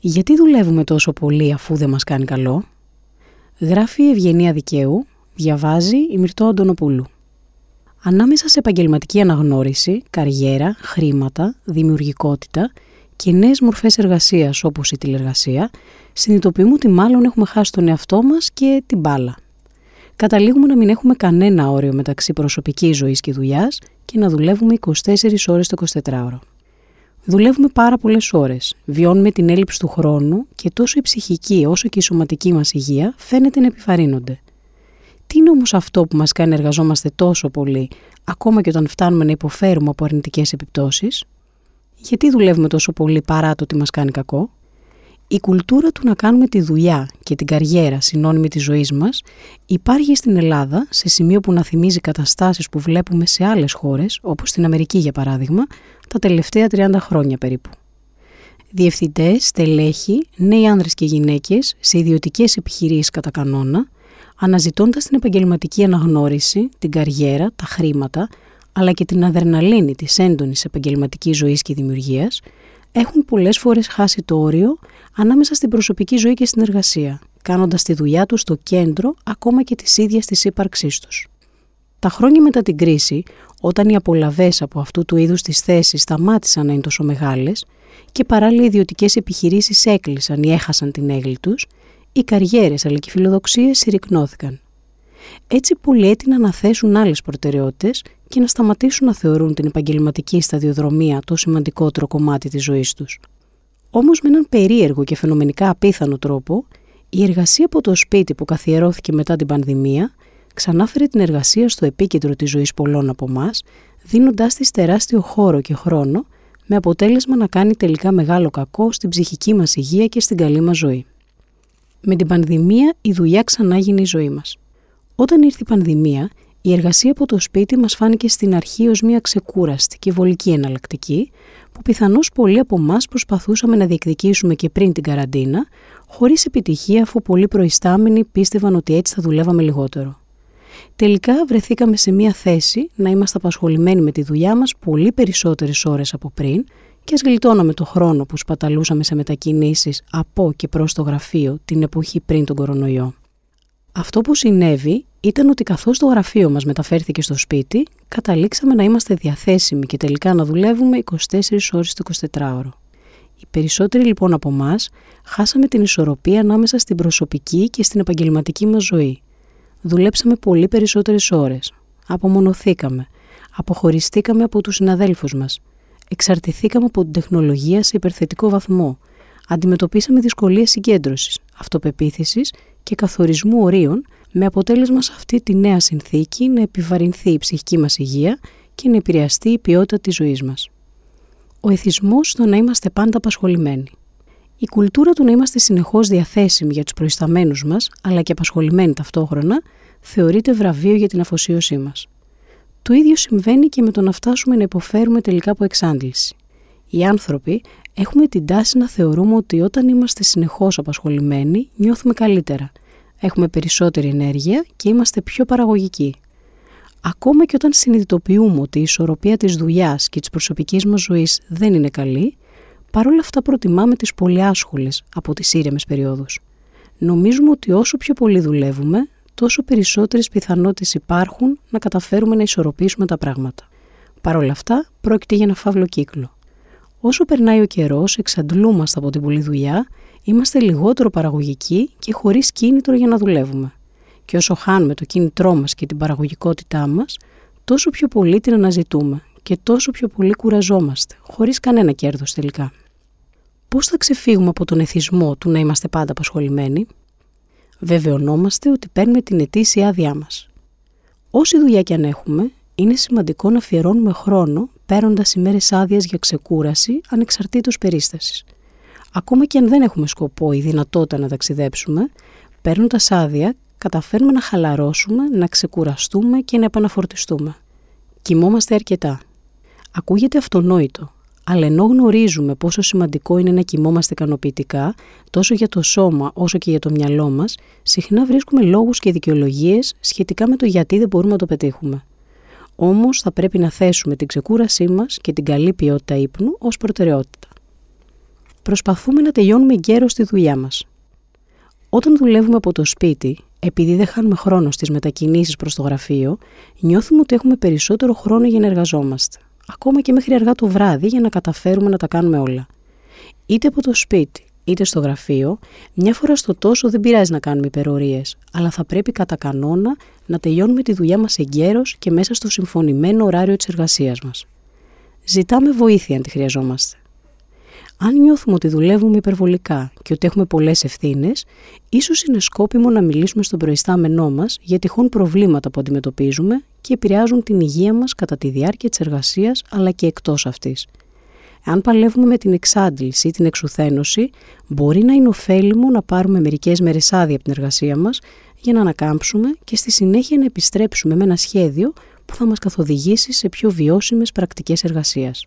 Γιατί δουλεύουμε τόσο πολύ αφού δεν μας κάνει καλό; Γράφει η Ευγενία Δικαίου, διαβάζει η Μυρτώ Αντωνοπούλου. Ανάμεσα σε επαγγελματική αναγνώριση, καριέρα, χρήματα, δημιουργικότητα και νέες μορφές εργασίας όπως η τηλεργασία, συνειδητοποιούμε ότι μάλλον έχουμε χάσει τον εαυτό μας και την μπάλα. Καταλήγουμε να μην έχουμε κανένα όριο μεταξύ προσωπικής ζωής και δουλειάς και να δουλεύουμε 24 ώρες το 24ωρο. Δουλεύουμε πάρα πολλές ώρες, βιώνουμε την έλλειψη του χρόνου και τόσο η ψυχική όσο και η σωματική μας υγεία φαίνεται να επιβαρύνονται. Τι είναι όμως αυτό που μας κάνει να εργαζόμαστε τόσο πολύ, ακόμα και όταν φτάνουμε να υποφέρουμε από αρνητικές επιπτώσεις, γιατί δουλεύουμε τόσο πολύ παρά το ότι μας κάνει κακό; Η κουλτούρα του να κάνουμε τη δουλειά και την καριέρα συνώνυμη της ζωής μας υπάρχει στην Ελλάδα σε σημείο που να θυμίζει καταστάσεις που βλέπουμε σε άλλες χώρες, όπως στην Αμερική για παράδειγμα, τα τελευταία 30 χρόνια περίπου. Διευθυντές, στελέχοι, νέοι άνδρες και γυναίκες σε ιδιωτικές επιχειρήσεις κατά κανόνα, αναζητώντας την επαγγελματική αναγνώριση, την καριέρα, τα χρήματα, αλλά και την αδερναλίνη της έντονης επαγγελματικής ζωής και δημιουργίας, έχουν πολλές φορές χάσει το όριο ανάμεσα στην προσωπική ζωή και στην εργασία, κάνοντας τη δουλειά τους στο κέντρο ακόμα και της ίδιας της ύπαρξής τους. Τα χρόνια μετά την κρίση, όταν οι απολαβές από αυτού του είδους τις θέσεις σταμάτησαν να είναι τόσο μεγάλες και παράλληλα οι ιδιωτικές επιχειρήσεις έκλεισαν ή έχασαν την έγκλη τους, οι καριέρες αλλά και οι φιλοδοξίες συρρυκνώθηκαν. Έτσι πολλοί έτειναν να θέσουν άλλες προτεραιότητες και να σταματήσουν να θεωρούν την επαγγελματική σταδιοδρομία το σημαντικότερο κομμάτι της ζωής τους. Όμως με έναν περίεργο και φαινομενικά απίθανο τρόπο, η εργασία από το σπίτι που καθιερώθηκε μετά την πανδημία ξανάφερε την εργασία στο επίκεντρο της ζωής πολλών από εμά, δίνοντάς της τεράστιο χώρο και χρόνο, με αποτέλεσμα να κάνει τελικά μεγάλο κακό στην ψυχική μας υγεία και στην καλή μας ζωή. Με την πανδημία η δουλειά ξανά γίνει η ζωή μας. Όταν ήρθε η πανδημία, η εργασία από το σπίτι μας φάνηκε στην αρχή ως μια ξεκούραστη και βολική εναλλακτική, που πιθανώς πολλοί από εμάς προσπαθούσαμε να διεκδικήσουμε και πριν την καραντίνα, χωρίς επιτυχία αφού πολλοί προϊστάμενοι πίστευαν ότι έτσι θα δουλεύαμε λιγότερο. Τελικά βρεθήκαμε σε μια θέση να είμαστε απασχολημένοι με τη δουλειά μας πολύ περισσότερες ώρες από πριν και ας γλιτώναμε το χρόνο που σπαταλούσαμε σε μετακινήσεις από και προς το γραφείο την εποχή πριν τον κορονοϊό. Αυτό που συνέβη ήταν ότι καθώς το γραφείο μας μεταφέρθηκε στο σπίτι, καταλήξαμε να είμαστε διαθέσιμοι και τελικά να δουλεύουμε 24 ώρες το 24ωρο. Οι περισσότεροι λοιπόν από εμάς χάσαμε την ισορροπία ανάμεσα στην προσωπική και στην επαγγελματική μας ζωή. Δουλέψαμε πολύ περισσότερες ώρες. Απομονωθήκαμε. Αποχωριστήκαμε από τους συναδέλφους μας. Εξαρτηθήκαμε από την τεχνολογία σε υπερθετικό βαθμό. Αντιμετωπίσαμε δυσκολίες συγκέντρωσης, αυτοπεποίθησης και καθορισμού ορίων με αποτέλεσμα σε αυτή τη νέα συνθήκη να επιβαρυνθεί η ψυχική μας υγεία και να επηρεαστεί η ποιότητα της ζωής μας. Ο εθισμός στο να είμαστε πάντα απασχολημένοι. Η κουλτούρα του να είμαστε συνεχώς διαθέσιμοι για τους προϊσταμένους μας, αλλά και απασχολημένοι ταυτόχρονα, θεωρείται βραβείο για την αφοσίωσή μας. Το ίδιο συμβαίνει και με το να φτάσουμε να υποφέρουμε τελικά από εξάντληση. Οι άνθρωποι έχουμε την τάση να θεωρούμε ότι όταν είμαστε συνεχώς απασχολημένοι νιώθουμε καλύτερα – έχουμε περισσότερη ενέργεια και είμαστε πιο παραγωγικοί. Ακόμα και όταν συνειδητοποιούμε ότι η ισορροπία της δουλειάς και της προσωπικής μας ζωής δεν είναι καλή, παρόλα αυτά προτιμάμε τις πολύ άσχολες από τις ήρεμες περιόδους. Νομίζουμε ότι όσο πιο πολύ δουλεύουμε, τόσο περισσότερες πιθανότητες υπάρχουν να καταφέρουμε να ισορροπήσουμε τα πράγματα. Παρ' όλα αυτά, πρόκειται για ένα φαύλο κύκλο. Όσο περνάει ο καιρός, εξαντλούμαστε από την πολλή δουλειά είμαστε λιγότερο παραγωγικοί και χωρίς κίνητρο για να δουλεύουμε. Και όσο χάνουμε το κίνητρό μας και την παραγωγικότητά μας, τόσο πιο πολύ την αναζητούμε και τόσο πιο πολύ κουραζόμαστε, χωρίς κανένα κέρδος τελικά. Πώς θα ξεφύγουμε από τον εθισμό του να είμαστε πάντα απασχολημένοι; Βεβαιωνόμαστε ότι παίρνουμε την ετήσια άδειά μας. Όση δουλειά και αν έχουμε, είναι σημαντικό να αφιερώνουμε χρόνο παίρνοντας ημέρες άδειας για ξεκούραση ανεξαρτήτως περίστασης. Ακόμα και αν δεν έχουμε σκοπό ή δυνατότητα να ταξιδέψουμε, παίρνοντας άδεια, καταφέρνουμε να χαλαρώσουμε, να ξεκουραστούμε και να επαναφορτιστούμε. Κοιμόμαστε αρκετά. Ακούγεται αυτονόητο, αλλά ενώ γνωρίζουμε πόσο σημαντικό είναι να κοιμόμαστε ικανοποιητικά, τόσο για το σώμα όσο και για το μυαλό μας, συχνά βρίσκουμε λόγους και δικαιολογίες σχετικά με το γιατί δεν μπορούμε να το πετύχουμε. Όμως θα πρέπει να θέσουμε την ξεκούρασή μας και την καλή ποιότητα ύπνου ως προτεραιότητα. προσπαθούμε να τελειώνουμε γέρος στη δουλειά μας. Όταν δουλεύουμε από το σπίτι, επειδή δεν χάνουμε χρόνο στις μετακινήσεις προς το γραφείο, νιώθουμε ότι έχουμε περισσότερο χρόνο για να εργαζόμαστε. Ακόμα και μέχρι αργά το βράδυ για να καταφέρουμε να τα κάνουμε όλα. Είτε από το σπίτι, είτε στο γραφείο, μια φορά στο τόσο δεν πειράζει να κάνουμε υπερορίες, αλλά θα πρέπει κατά κανόνα να τελειώνουμε τη δουλειά μας εγκαίρως και μέσα στο συμφωνημένο ωράριο της εργασίας μας. Ζητάμε βοήθεια αν τη χρειαζόμαστε. Αν νιώθουμε ότι δουλεύουμε υπερβολικά και ότι έχουμε πολλές ευθύνες, ίσως είναι σκόπιμο να μιλήσουμε στον προϊστάμενό μας για τυχόν προβλήματα που αντιμετωπίζουμε και επηρεάζουν την υγεία μας κατά τη διάρκεια της εργασίας αλλά και εκτός αυτής. Αν παλεύουμε με την εξάντληση ή την εξουθένωση, μπορεί να είναι ωφέλιμο να πάρουμε μερικές μέρες άδεια από την εργασία μας για να ανακάμψουμε και στη συνέχεια να επιστρέψουμε με ένα σχέδιο που θα μας καθοδηγήσει σε πιο βιώσιμες πρακτικές εργασίας.